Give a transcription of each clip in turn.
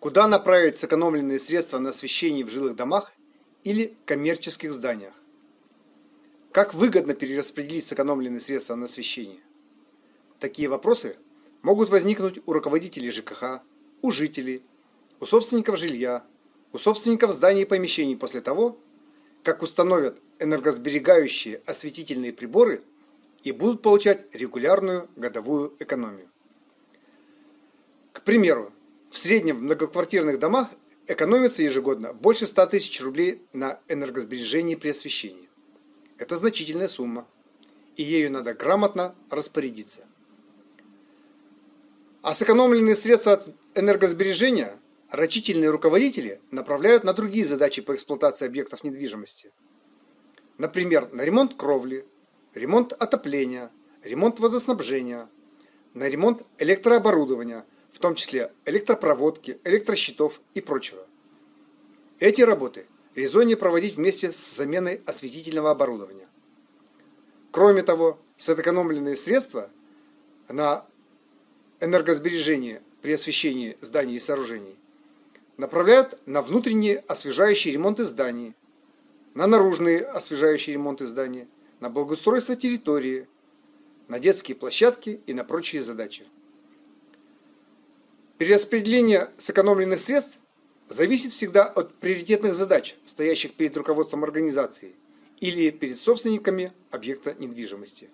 Куда направить сэкономленные средства на освещение в жилых домах или коммерческих зданиях? Как выгодно перераспределить сэкономленные средства на освещение? Такие вопросы могут возникнуть у руководителей ЖКХ, у жителей, у собственников жилья, у собственников зданий и помещений после того, как установят энергосберегающие осветительные приборы и будут получать регулярную годовую экономию. К примеру, в среднем в многоквартирных домах экономится ежегодно больше 100 тысяч рублей на энергосбережении при освещении. Это значительная сумма, и ею надо грамотно распорядиться. А сэкономленные средства от энергосбережения рачительные руководители направляют на другие задачи по эксплуатации объектов недвижимости. Например, на ремонт кровли, ремонт отопления, ремонт водоснабжения, на ремонт электрооборудования, в том числе электропроводки, электрощитов и прочего. Эти работы резоннее проводить вместе с заменой осветительного оборудования. Кроме того, сэкономленные средства на энергосбережение при освещении зданий и сооружений направляют на внутренние освежающие ремонты зданий, на наружные освежающие ремонты зданий, на благоустройство территории, на детские площадки и на прочие задачи. Перераспределение сэкономленных средств зависит всегда от приоритетных задач, стоящих перед руководством организации или перед собственниками объекта недвижимости.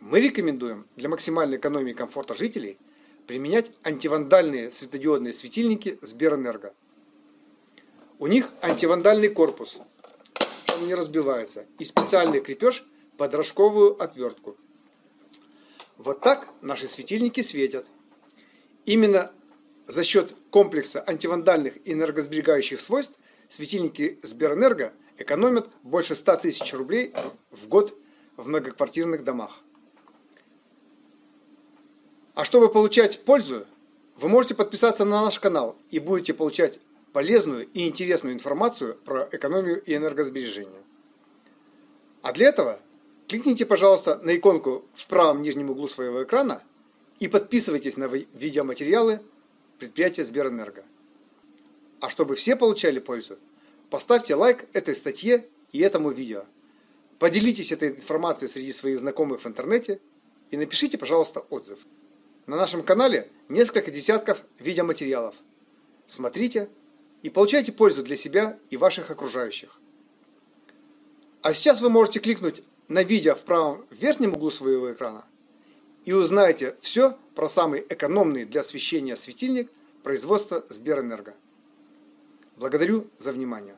Мы рекомендуем для максимальной экономии комфорта жителей – применять антивандальные светодиодные светильники Сберэнерго. У них антивандальный корпус, он не разбивается, и специальный крепеж под рожковую отвертку. Вот так наши светильники светят. Именно за счет комплекса антивандальных и энергосберегающих свойств светильники Сберэнерго экономят больше 100 тысяч рублей в год в многоквартирных домах. А чтобы получать пользу, вы можете подписаться на наш канал и будете получать полезную и интересную информацию про экономию и энергосбережение. А для этого кликните, пожалуйста, на иконку в правом нижнем углу своего экрана и подписывайтесь на видеоматериалы предприятия Сберэнерго. А чтобы все получали пользу, поставьте лайк этой статье и этому видео. Поделитесь этой информацией среди своих знакомых в интернете и напишите, пожалуйста, отзыв. На нашем канале несколько десятков видеоматериалов. Смотрите и получайте пользу для себя и ваших окружающих. А сейчас вы можете кликнуть на видео в правом верхнем углу своего экрана и узнаете все про самый экономный для освещения светильник производства Сберэнерго. Благодарю за внимание.